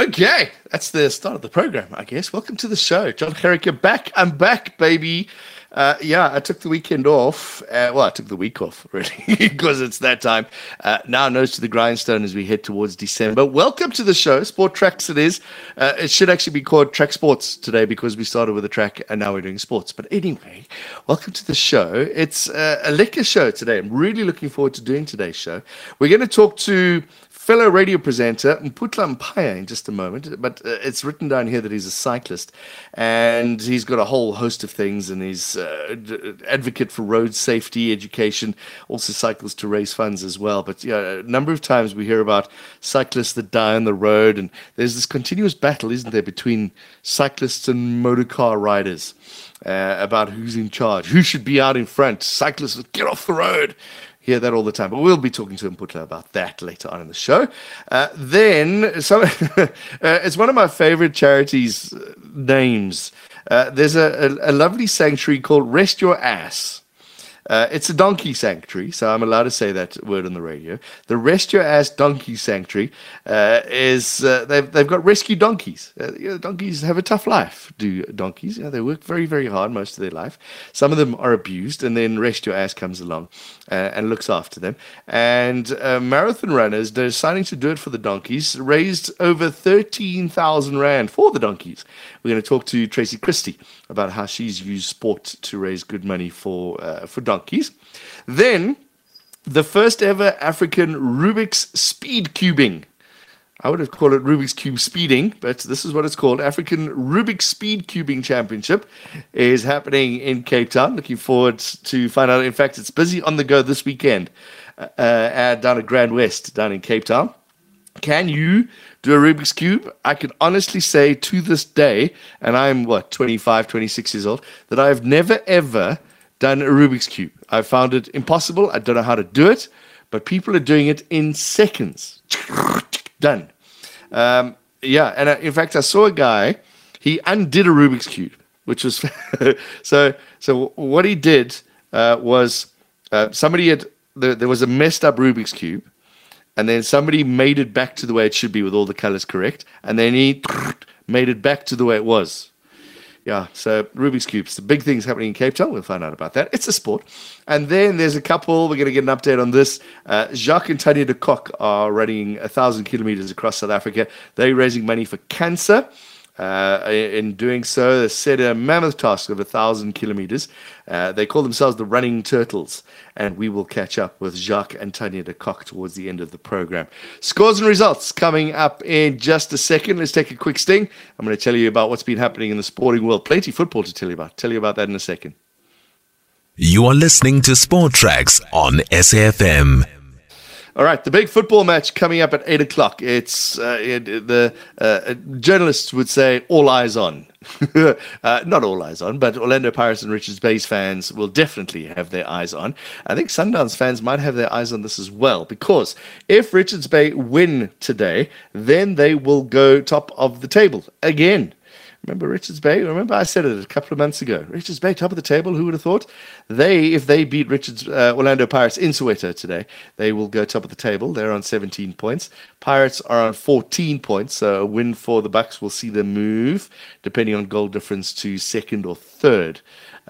Okay, that's the start of the program, I guess. Welcome to the show. John Herrick. You're back. I'm back, baby. Uh, yeah, I took the weekend off. Uh, well, I took the week off, really, because it's that time. Uh, now, nose to the grindstone as we head towards December. Welcome to the show. Sport Tracks it is. Uh, it should actually be called Track Sports today because we started with a track and now we're doing sports. But anyway, welcome to the show. It's uh, a liquor show today. I'm really looking forward to doing today's show. We're going to talk to fellow radio presenter Mputla Mpaya in just a moment, but uh, it's written down here that he's a cyclist and he's got a whole host of things and he's uh, d- advocate for road safety education, also cycles to raise funds as well. But yeah, a number of times we hear about cyclists that die on the road and there's this continuous battle, isn't there, between cyclists and motor car riders. Uh, about who's in charge, who should be out in front. Cyclists, get off the road hear that all the time. But we'll be talking to him, Mputla about that later on in the show. Uh, then, so uh, it's one of my favorite charities' uh, names. Uh, there's a, a, a, lovely sanctuary called Rest Your Ass. Uh, it's a donkey sanctuary, so I'm allowed to say that word on the radio. The Rest Your Ass Donkey Sanctuary uh, is uh, they've they've got rescue donkeys. Uh, you know, donkeys have a tough life. Do donkeys? You know, they work very very hard most of their life. Some of them are abused, and then Rest Your Ass comes along uh, and looks after them. And uh, marathon runners they're deciding to do it for the donkeys. Raised over thirteen thousand rand for the donkeys. We're going to talk to Tracy Christie about how she's used sport to raise good money for for donkeys donkeys. Then the first ever African Rubik's speed cubing. I would have called it Rubik's Cube Speeding, but this is what it's called. African Rubik's Speed Cubing Championship is happening in Cape Town. Looking forward to find out. In fact, it's busy on the go this weekend uh, uh, down at GrandWest, down in Cape Town. Can you do a Rubik's Cube? I can honestly say to this day, and I'm what, 25, 26 years old, that I've never ever done a Rubik's Cube. I found it impossible. I don't know how to do it, but people are doing it in seconds. done. Um, yeah, and I, in fact, I saw a guy, he undid a Rubik's Cube, which was so. So what he did uh, was uh, somebody had there, there was a messed up Rubik's Cube, and then somebody made it back to the way it should be with all the colors correct, and then he made it back to the way it was yeah, so Rubik's Cubes, the big things happening in Cape Town. We'll find out about that. It's a sport. And then there's a couple, we're going to get an update on this. Uh, Jacques and Tanya de Kock are running a thousand kilometers across South Africa. They're raising money for cancer. Uh, in doing so, they set a mammoth task of a thousand kilometers. Uh, they call themselves the Running Turtles, and we will catch up with Jacques and Tanya de Kock towards the end of the program. Scores and results coming up in just a second. Let's take a quick sting. I'm going to tell you about what's been happening in the sporting world. Plenty football to tell you about. Tell you about that in a second. You are listening to Sport Tracks on SAFM. All right, the big football match coming up at eight o'clock. It's uh, it, the uh, journalists would say all eyes on. uh, not all eyes on, but Orlando Pirates and Richards Bay's fans will definitely have their eyes on. I think Sundowns fans might have their eyes on this as well, because if Richards Bay win today, then they will go top of the table again. Remember Richards Bay? Remember I said it a couple of months ago. Richards Bay, top of the table. Who would have thought? They, if they beat Richards uh, Orlando Pirates in Soweto today, they will go top of the table. They're on 17 points. Pirates are on 14 points. So a win for the Bucks will see them move, depending on goal difference, to second or third.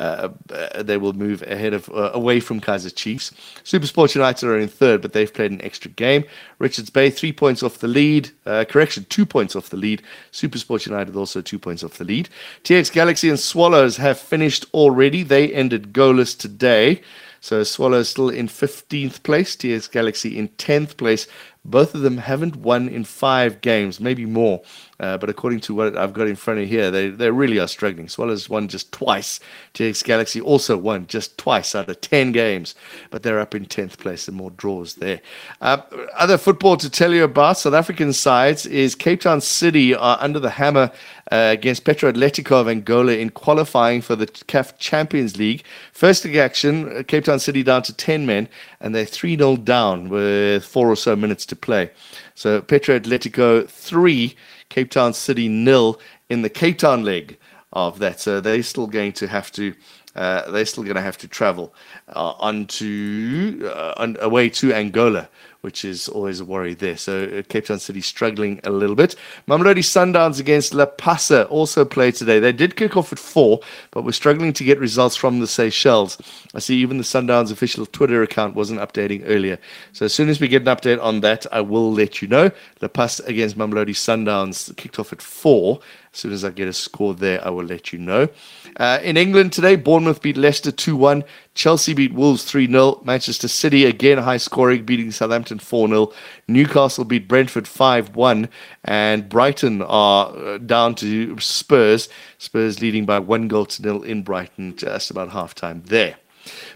Uh, uh, they will move ahead of uh, away from Kaizer Chiefs. Supersport United are in third, but they've played an extra game. Richards Bay three points off the lead. Uh, correction, two points off the lead. Supersport United also two points off the lead. TS Galaxy and Swallows have finished already. They ended goalless today. So Swallows still in 15th place, TS Galaxy in 10th place. Both of them haven't won in five games, maybe more. Uh, but according to what I've got in front of here, they, they really are struggling. Swallows won just twice. TS Galaxy also won just twice out of 10 games, but they're up in 10th place and more draws there. Uh, other football to tell you about South African sides is Cape Town City are under the hammer uh, against Petro Atletico of Angola in qualifying for the CAF Champions League. First action, uh, Cape Town City down to 10 men, and they're 3 0 down with four or so minutes to play. So Petro Atletico 3. Cape Town City nil in the Cape Town leg of that. So they're still going to have to. Uh, they're still going to have to travel uh, onto uh, on, away to Angola, which is always a worry there. So uh, Cape Town City struggling a little bit. Mamelodi Sundowns against La Passe also played today. They did kick off at four, but we're struggling to get results from the Seychelles. I see even the Sundowns official Twitter account wasn't updating earlier. So as soon as we get an update on that, I will let you know. La Passe against Mamelodi Sundowns kicked off at four. As soon as I get a score there, I will let you know. Uh, in England today, Bournemouth beat Leicester 2 1. Chelsea beat Wolves 3 0. Manchester City, again high scoring, beating Southampton 4 0. Newcastle beat Brentford 5 1. And Brighton are uh, down to Spurs. Spurs leading by one goal to nil in Brighton, just about half time there.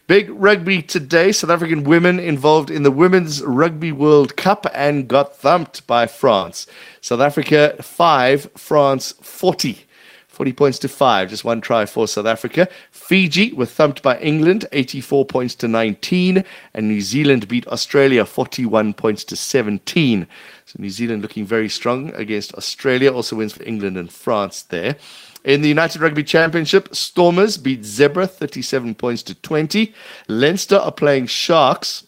Big rugby today. South African women involved in the Women's Rugby World Cup and got thumped by France. South Africa 5, France 40. 40 points to 5, just one try for South Africa. Fiji were thumped by England, 84 points to 19, and New Zealand beat Australia, 41 points to 17. So New Zealand looking very strong against Australia, also wins for England and France there. In the United Rugby Championship, Stormers beat Zebre 37 points to 20. Leinster are playing Sharks.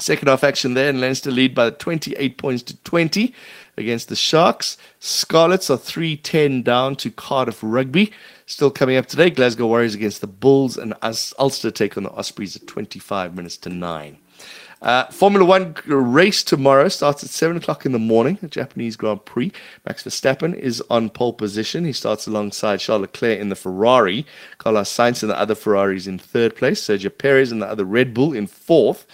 Second half action there, and Leinster lead by 28 points to 20 against the Sharks. Scarlets are 3 10 down to Cardiff Rugby. Still coming up today, Glasgow Warriors against the Bulls, and Ulster take on the Ospreys at 25 minutes to 9. Uh, Formula One race tomorrow starts at 7 o'clock in the morning, the Japanese Grand Prix. Max Verstappen is on pole position. He starts alongside Charles Leclerc in the Ferrari, Carlos Sainz in the other Ferraris in third place, Sergio Perez in the other Red Bull in fourth.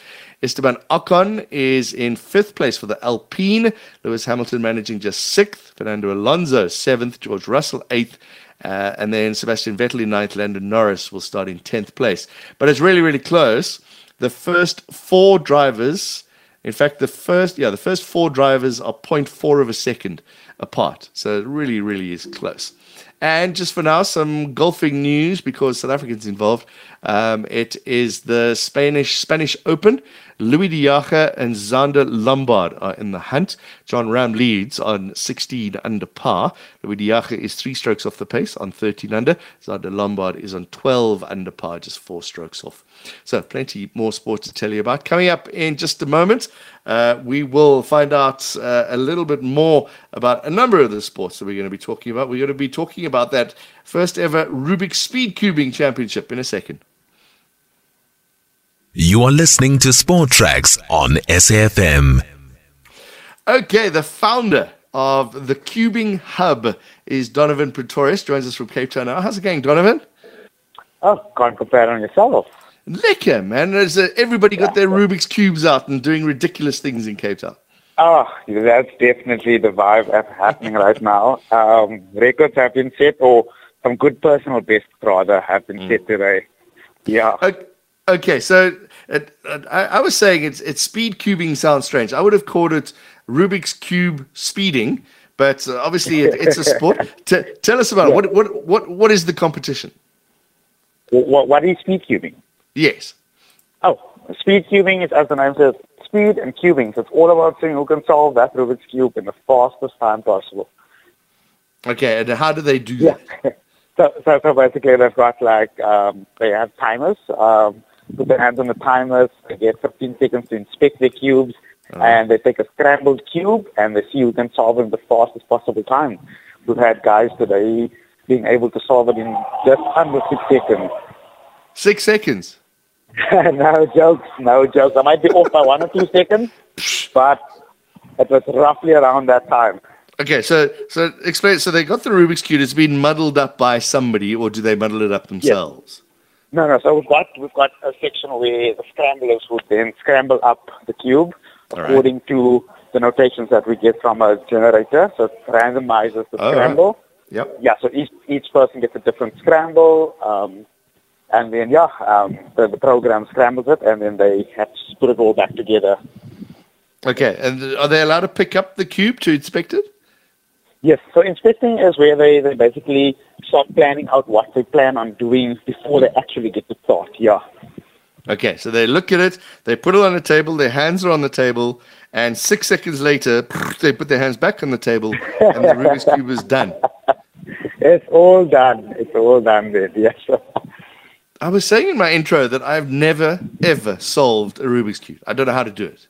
Esteban Ocon is in fifth place for the Alpine. Lewis Hamilton managing just sixth. Fernando Alonso seventh. George Russell eighth. Uh, and then Sebastian Vettel in ninth. Lando Norris will start in tenth place. But it's really, really close the first four drivers, in fact, the first, yeah, the first four drivers are 0.4 of a second apart. So it really, really is close. And just for now, some golfing news because South Africans involved. Um, it is the Spanish Spanish Open. Louis Jager and Zander Lombard are in the hunt. Jon Rahm leads on 16 under par. Louis Jager is three strokes off the pace on 13 under. Zander Lombard is on 12 under par, just four strokes off. So, plenty more sport to tell you about. Coming up in just a moment, uh, we will find out uh, a little bit more about a number of the sports that we're going to be talking about. We're going to be talking about that first ever Rubik's Speed Cubing Championship in a second. You are listening to Sport Tracks on SAFM. Okay, the founder of the Cubing Hub is Donovan Pretorius, joins us from Cape Town now. How's it going, Donovan? Oh, can't compare on yourself. Liquor, man. There's uh, everybody got their Rubik's Cubes out and doing ridiculous things in Cape Town. Oh, that's definitely the vibe happening right now. Um, records have been set, or some good personal bests, rather, have been mm. set today. Yeah. Okay. Okay, so it, I, I, was saying it's it's speed cubing sounds strange. I would have called it Rubik's cube speeding, but uh, obviously it, it's a sport. T- tell us about yeah. it. What what what what is the competition? What what is speed cubing? Yes. Oh, speed cubing is as the name says, speed and cubing. So it's all about seeing who can solve that Rubik's cube in the fastest time possible. Okay, and how do they do yeah. that? so, so, so basically, they've got like um, they have timers. Um, put their hands on the timers. They get 15 seconds to inspect their cubes, and they take a scrambled cube and they see who can solve it in the fastest possible time. We've had guys today being able to solve it in just under six seconds. Six seconds? no jokes, no jokes. I might be off by one or two seconds, but it was roughly around that time. Okay, so so explain. So they got the Rubik's cube. It's been muddled up by somebody, or do they muddle it up themselves? No, no. So we've got we've got a section where the scramblers would then scramble up the cube according right. to the notations that we get from a generator. So it randomizes the oh, scramble. Right. Yep. Yeah. So each each person gets a different scramble. Um, and then yeah, um, the, the program scrambles it, and then they have to put it all back together. Okay, and are they allowed to pick up the cube to inspect it? Yes, so inspecting is where they, they basically start planning out what they plan on doing before they actually get to start, yeah. Okay, so they look at it, they put it on the table, their hands are on the table, and six seconds later, they put their hands back on the table, and the Rubik's Cube is done. It's all done. It's all done, then, yes. I was saying in my intro that I've never, ever solved a Rubik's Cube. I don't know how to do it.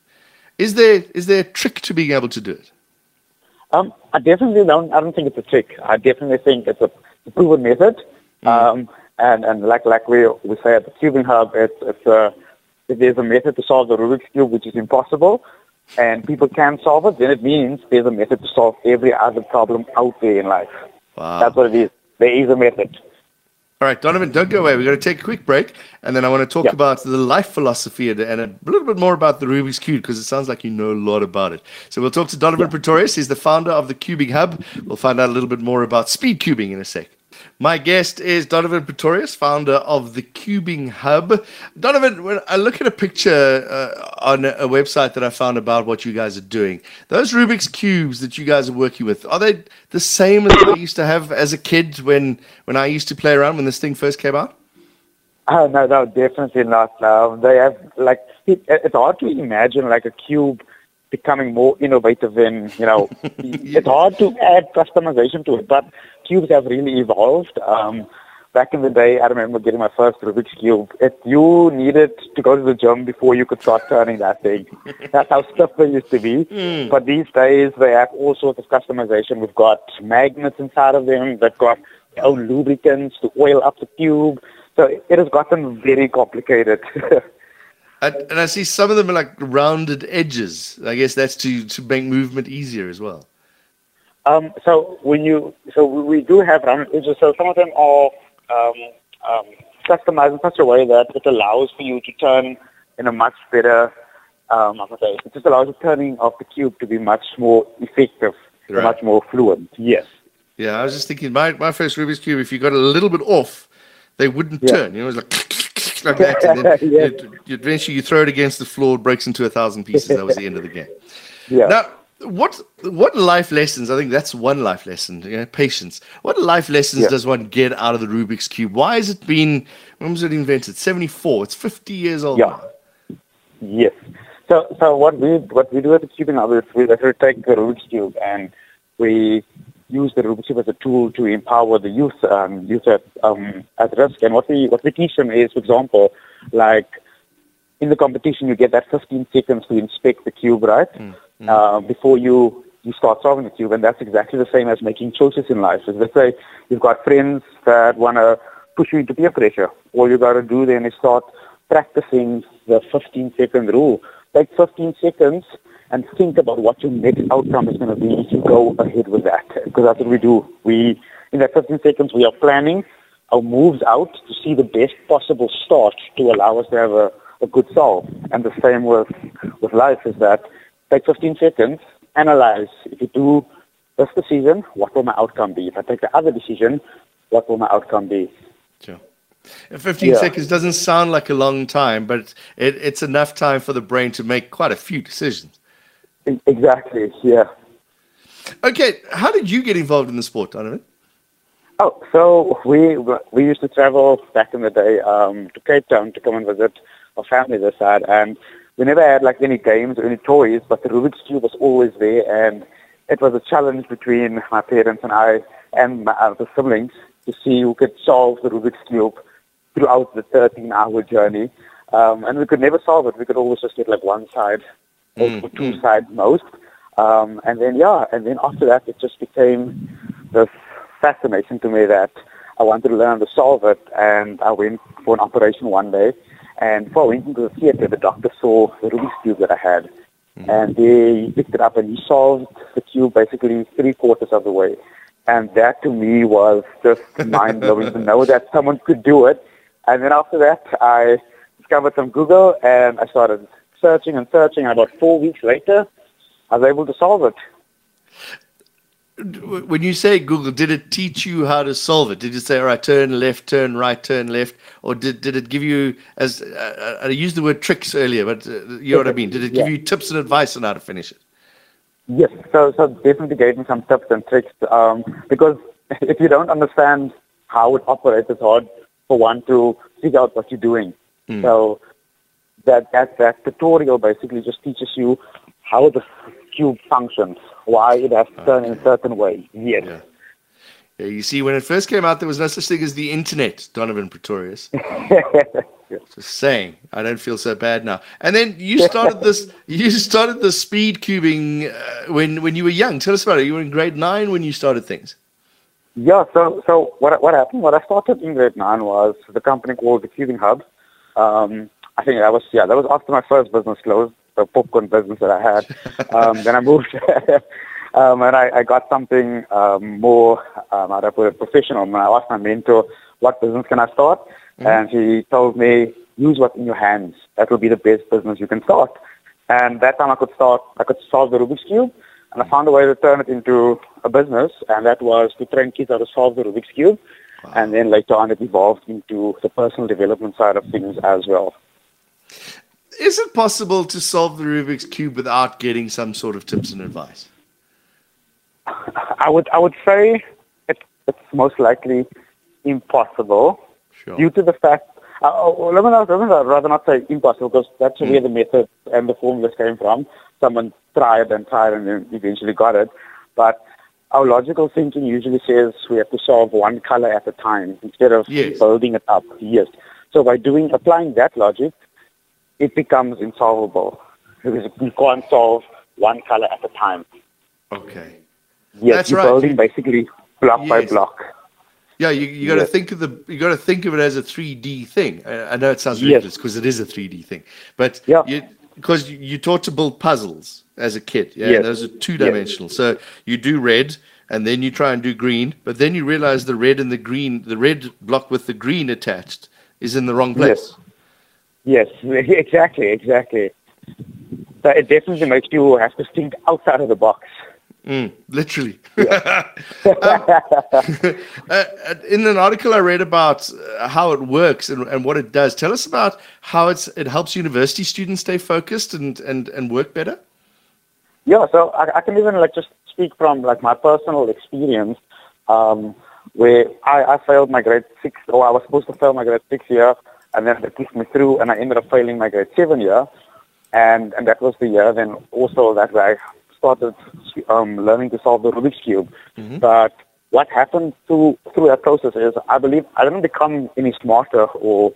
Is there is there a trick to being able to do it? Um, I definitely don't. I don't think it's a trick. I definitely think it's a proven method. Mm. Um, and and like like we we say at the Cubing Hub, it's it's a if there's a method to solve the Rubik's cube which is impossible, and people can solve it, then it means there's a method to solve every other problem out there in life. Wow. That's what it is. There is a method. All right, Donovan, don't go away. We're going to take a quick break, and then I want to talk about the life philosophy and, and a little bit more about the Rubik's Cube because it sounds like you know a lot about it. So we'll talk to Donovan Pretorius. He's the founder of the Cubing Hub. We'll find out a little bit more about speed cubing in a sec. My guest is Donovan Pretorius, founder of the Cubing Hub. Donovan, when I look at a picture uh, on a, website that I found about what you guys are doing, those Rubik's cubes that you guys are working with, are they the same as I used to have as a kid when when I used to play around when this thing first came out? Oh, no, no, definitely not. Um, they have like it, it's hard to imagine like a cube becoming more innovative than you know it's hard to add customization to it, but cubes have really evolved. Um, back in the day, I remember getting my first Rubik's cube. It, you needed to go to the gym before you could start turning that thing. That's how stiff they used to be. But these days, they have all sorts of customization. We've got magnets inside of them. They've got their own lubricants to oil up the cube. So it has gotten very complicated. And, and I see some of them are like rounded edges. I guess that's to, to make movement easier as well. Um, so when you, so we do have edges. So some of them are um, um, customized in such a way that it allows for you to turn in a much better. Um, I say? It just allows the turning of the cube to be much more effective, Right. much more fluent. Yes. Yeah, I was just thinking, my, my first Rubik's Cube, if you got a little bit off, they wouldn't Yeah. turn. You know, it was like, like that. And then Yeah. you, you, eventually you throw it against the floor, it breaks into a thousand pieces. That was the end of the game. Yeah. Now, what what life lessons? I think that's one life lesson. You know, patience. What life lessons Yeah. does one get out of the Rubik's cube? Why has it been? When was it invented? Seventy four. It's fifty years old. Yeah. now. Yes. So, so what we what we do at the Cubing Hub is we actually take the Rubik's cube and we use the Rubik's cube as a tool to empower the youth um, youth at um, at risk. And what we what we teach them is, for example, like in the competition, you get that 15 seconds to inspect the cube, right? Uh, before you you start solving the cube, and that's exactly the same as making choices in life. Let's say you've got friends that want to push you into peer pressure. All you got to do then is start practicing the 15 second rule. Take 15 seconds and think about what your next outcome is going to be if you go ahead with that. Because that's what we do. We in that 15 seconds we are planning our moves out to see the best possible start to allow us to have a, a good solve. And the same with with life is that take 15 seconds, analyze. If you do this decision, what will my outcome be? If I take the other decision, what will my outcome be? Sure. 15 Yeah. seconds doesn't sound like a long time, but it, it's enough time for the brain to make quite a few decisions. Exactly. Yeah. Okay, how did you get involved in the sport, Donovan? Oh, so we we used to travel back in the day um, to Cape Town to come and visit our family this side, and we never had like any games or any toys, but the Rubik's cube was always there, and it was a challenge between my parents and I and my other siblings to see who could solve the Rubik's cube throughout the 13-hour journey, um, and we could never solve it. We could always just get like one side or or two sides most, um, and then yeah, and then after that, it just became this fascination to me that I wanted to learn to solve it. And I went for an operation one day. And before I went into the theater, the doctor saw the Rubik's Cube that I had. Mm-hmm. And he picked it up and he solved the cube basically three quarters of the way. And that to me was just mind blowing to know that someone could do it. And then after that, I discovered some Google and I started searching and searching. And about four weeks later, I was able to solve it. When you say Google, did it teach you how to solve it? Did it say, all right, turn left, turn right, turn left? Or did, did it give you, as uh, I used the word tricks earlier, but uh, you know what I mean? Did it give Yeah. you tips and advice on how to finish it? Yes, so so definitely gave me some tips and tricks um, because if you don't understand how it operates, it's hard for one to figure out what you're doing. So that that that tutorial basically just teaches you how the cube functions, why it has to turn in a certain way. Yes. Yeah. Yeah, you see, when it first came out, there was no such thing as the internet, Donovan Pretorius. yeah. Just saying, I don't feel so bad now. And then you started this. You started the speed cubing uh, when when you were young. Tell us about it. You were in grade nine when you started things. Yeah, so so what what happened? What I started in grade nine was the company called the Cubing Hub. Um, I think that was yeah, that was after my first business closed, the popcorn business that I had. Um, then I moved, um, and I, I got something um, more, um, how do I put it, professional. And I asked my mentor, "What business can I start?" Mm-hmm. And he told me, "Use what's in your hands. That will be the best business you can start." And that time I could start, I could solve the Rubik's cube and I found a way to turn it into a business, and that was to train kids how to solve the Rubik's Cube. Wow. And then later on, it evolved into the personal development side of things as well. Is it possible to solve the Rubik's Cube without getting some sort of tips and advice? I would, I would say it, it's most likely impossible sure. due to the fact uh, oh, let me not, let me rather not say impossible because that's mm. where the method and the formulas came from. Someone tried and tried and eventually got it. But our logical thinking usually says we have to solve one color at a time instead of yes. building it up. Yes. So by doing applying that logic, it becomes insolvable because you can't solve one color at a time. Okay. Yes, That's you're right. building basically block yes. by block. Yeah, you, you got to yes. think of the you got to think of it as a 3D thing. I, I know it sounds ridiculous because it is a 3D thing, but yeah. you, because you taught to build puzzles as a kid. Yeah, yes. those are two dimensional. Yes. So you do red, and then you try and do green, but then you realize the red and the green, the red block with the green attached, is in the wrong place. Yes, yes exactly, exactly. So it definitely makes you have to think outside of the box. Mm, literally. Yeah. um, uh, in an article I read about uh, how it works and, and what it does, tell us about how it's, it helps university students stay focused and, and, and work better. Yeah, so I, I can even like just speak from like my personal experience um, where I, I failed my grade six, or I was supposed to fail my grade six year, and then they pushed me through, and I ended up failing my grade seven year, and and that was the year then also that I started um, learning to solve the Rubik's cube. Mm-hmm. But what happened through through that process is, I believe I didn't become any smarter or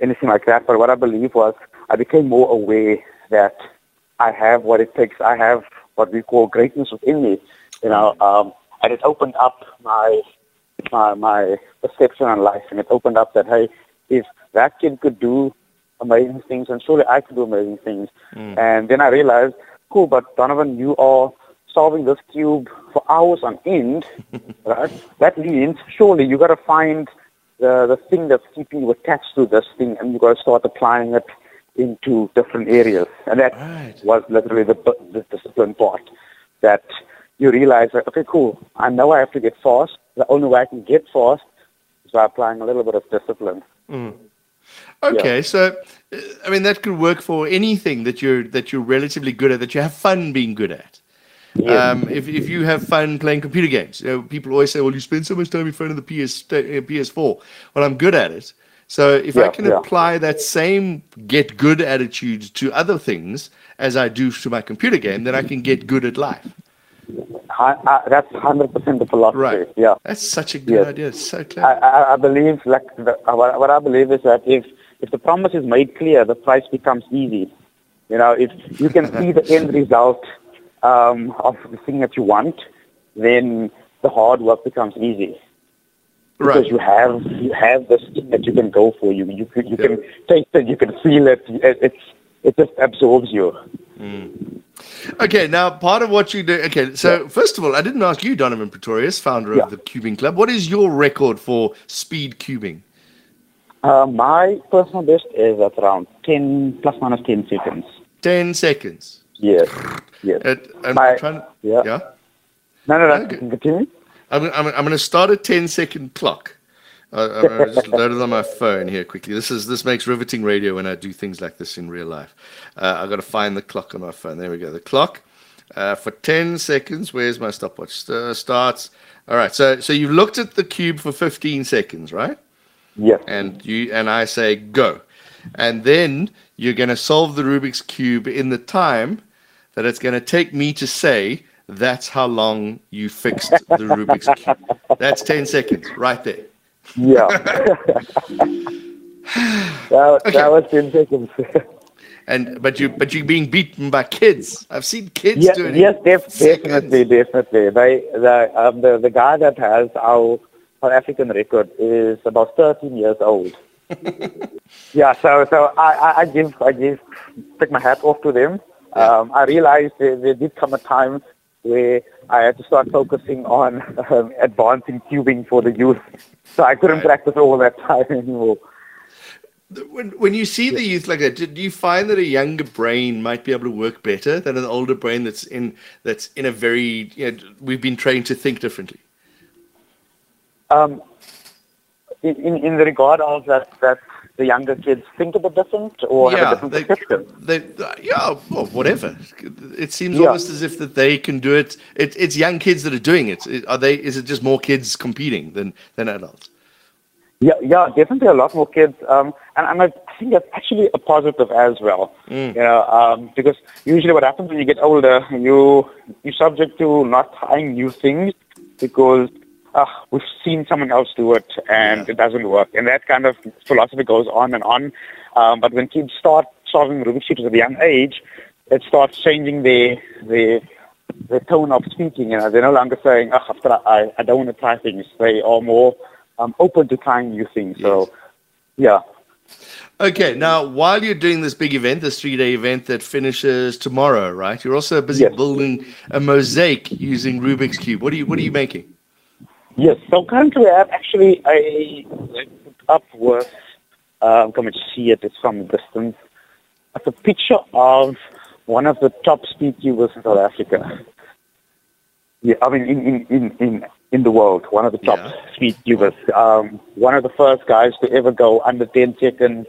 anything like that. But what I believe was, I became more aware that I have what it takes. I have what we call greatness within me. You know, um, and it opened up my my my perception on life, and it opened up that hey, if that kid could do amazing things, and surely I could do amazing things. Mm. And then I realized cool, but Donovan, you are solving this cube for hours on end, right? That means surely you got to find the the thing that's keeping you attached to this thing, and you got to start applying it into different areas. And that right. was literally the, the discipline part. That you realize that okay, cool. I know I have to get fast. The only way I can get fast is by applying a little bit of discipline. Mm. Okay, yeah. so I mean that could work for anything that you're that you're relatively good at, that you have fun being good at. Yeah. Um, if if you have fun playing computer games, you know, people always say, "Well, you spend so much time in front of the PS uh, PS4." Well, I'm good at it. So if yeah, I can apply that same get good attitude to other things as I do to my computer game, then I can get good at life. I, I, that's hundred percent the philosophy. Right. Yeah. That's such a good yes. idea. It's so clever. I, I, believe, like, the, what, what I believe is that if if the promise is made clear, the price becomes easy. You know, if you can see the end result um, of the thing that you want, then the hard work becomes easy. Because right. you have you have this thing that you can go for. You you you yeah. can taste it. You can feel it. it it's it just absorbs you. Mm. Okay, now part of what you do. Okay, so yeah. first of all, I didn't ask you, Donovan Pretorius, founder yeah. of the Cubing Club. What is your record for speed cubing? Uh, my personal best is at around 10 plus minus 10 seconds. 10 seconds. Yes. Yes. I'm my, trying, yeah. yeah. No, no, no. Okay. Continue. I'm, I'm, I'm going to start a 10 second clock. Uh, I'm just load it on my phone here quickly. This is this makes riveting radio when I do things like this in real life. Uh, I've got to find the clock on my phone. There we go. The clock uh, for 10 seconds. Where's my stopwatch? Uh, starts. All right. So so you've looked at the cube for 15 seconds, right? Yes. And you and I say go. And then you're going to solve the Rubik's cube in the time that it's going to take me to say that's how long you fixed the Rubik's cube. That's 10 seconds right there. Yeah. that, Okay. that was 10 seconds. And but you but you're being beaten by kids. I've seen kids yes, doing yes, it. def- definitely, definitely. They, the, um, the, the guy that has our, our African record is about 13 years old. yeah, so so I, I, I give I give take my hat off to them. Um, I realized there, there did come a time where I had to start focusing on um, advancing cubing for the youth, so I couldn't Right. practice all that time anymore. When, when you see the youth like that, do you find that a younger brain might be able to work better than an older brain that's in that's in a very you know, we've been trained to think differently? Um, in, in, in the regard of that, that the younger kids think a bit different or have a different they, perception. they, yeah, well, whatever. It seems Yeah. almost as if that they can do it. it. It's young kids that are doing it. It- Are they? Is it just more kids competing than than adults? Yeah, yeah, definitely a lot more kids. Um, and, and I think that's actually a positive as well. You know, um, because usually what happens when you get older, you you're subject to not trying new things because uh, we've seen someone else do it and it doesn't work. And that kind of philosophy goes on and on. Um, but when kids start solving Rubik's cubes at a young age, it starts changing their their the tone of speaking. You know, they're no longer saying, "Oh, after I, I don't want to try things." They are more um, open to trying new things. So, yeah, Okay, now while you're doing this big event, this three day event that finishes tomorrow, right? You're also busy Yes. building a mosaic using Rubik's Cube. What are you what are you making? Yes. So currently, I have actually I put up with. Um, come and see it. It's from a distance. It's a picture of one of the top speed cubers in South Africa. Yeah, I mean, in in in in, in the world, one of the top Yeah. speed cubers. Um, one of the first guys to ever go under 10 seconds,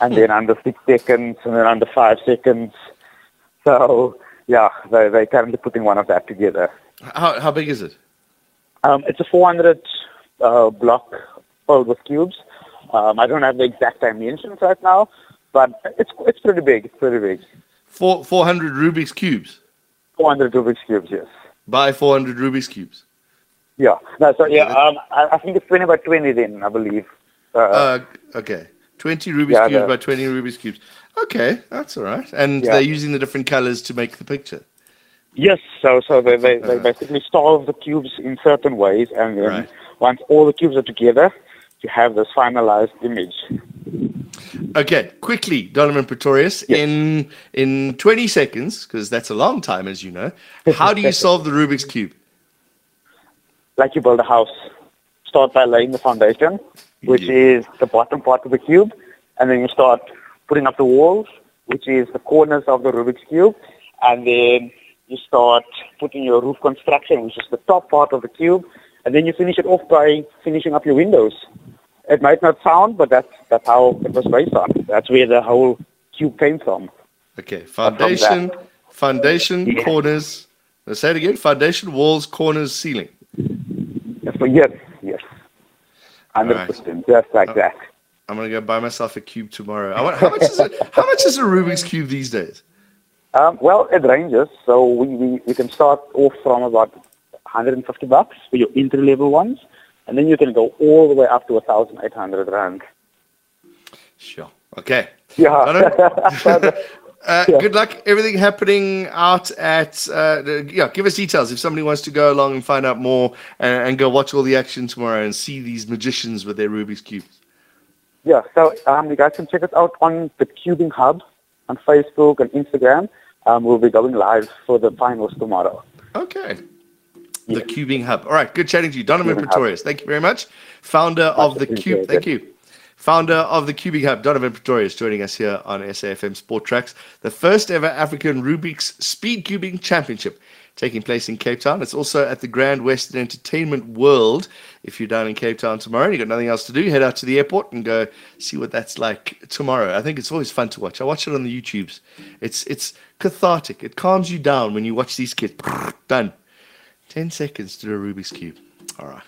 and then under six seconds, and then under five seconds. So, yeah, they, they're currently putting one of that together. How how big is it? Um, it's a 400 uh, block filled with cubes. Um, I don't have the exact dimensions right now, but it's it's pretty big. It's pretty big. Four four hundred Rubik's cubes 400 Rubik's cubes, yes. by four hundred Rubik's cubes. Yeah. No, so yeah, um, I, I think it's 20 by 20 then, I believe. Uh, Uh, okay, twenty Rubik's Yeah, cubes by twenty Rubik's cubes. Okay, that's all right. And Yeah. they're using the different colors to make the picture. Yes, so so they they, they Uh-huh. basically solve the cubes in certain ways, and then Right. once all the cubes are together, you have this finalized image. Okay, quickly, Donovan Pretorius, Yes. in in twenty seconds, because that's a long time, as you know. How do you solve the Rubik's cube? Like you build a house, start by laying the foundation, which Yeah. is the bottom part of the cube, and then you start putting up the walls, which is the corners of the Rubik's cube, and then you start putting your roof construction, which is the top part of the cube, and then you finish it off by finishing up your windows. It might not sound, but that's that's how it was based on. That's where the whole cube came from. Okay, foundation, foundation, Yeah. corners. Let's say it again: foundation, walls, corners, ceiling. Yes, yes, yes, hundred percent, just like that. I'm gonna go buy myself a cube tomorrow. I want, how much is it? How much is a Rubik's cube these days? Um, well, it ranges. So we, we, we can start off from about 150 bucks for your entry level ones, and then you can go all the way up to 1,800 rand. Sure. Okay. Yeah. Uh, Good luck. Everything happening out at uh, the- yeah. Give us details if somebody wants to go along and find out more and, and go watch all the action tomorrow and see these magicians with their Rubik's cubes. yeah. So um, you guys can check us out on the Cubing Hub on Facebook and Instagram. Um, we'll be going live for the finals tomorrow. Okay. The Cubing Hub. All right. Good chatting to you, Donovan Cubing Hub. Pretorius. Thank you very much. Founder of the. Cube. Thank you. Founder of the Cubing Hub, Donovan Pretorius, joining us here on SAFM Sport Tracks. The first ever African Rubik's Speed Cubing Championship taking place in Cape Town. It's also at the Grand Western Entertainment World. If you're down in Cape Town tomorrow and you've got nothing else to do, head out to the airport and go see what that's like tomorrow. I think it's always fun to watch. I watch it on the YouTubes. It's it's cathartic. It calms you down when you watch these kids. Done. 10 seconds to do a Rubik's Cube. All right.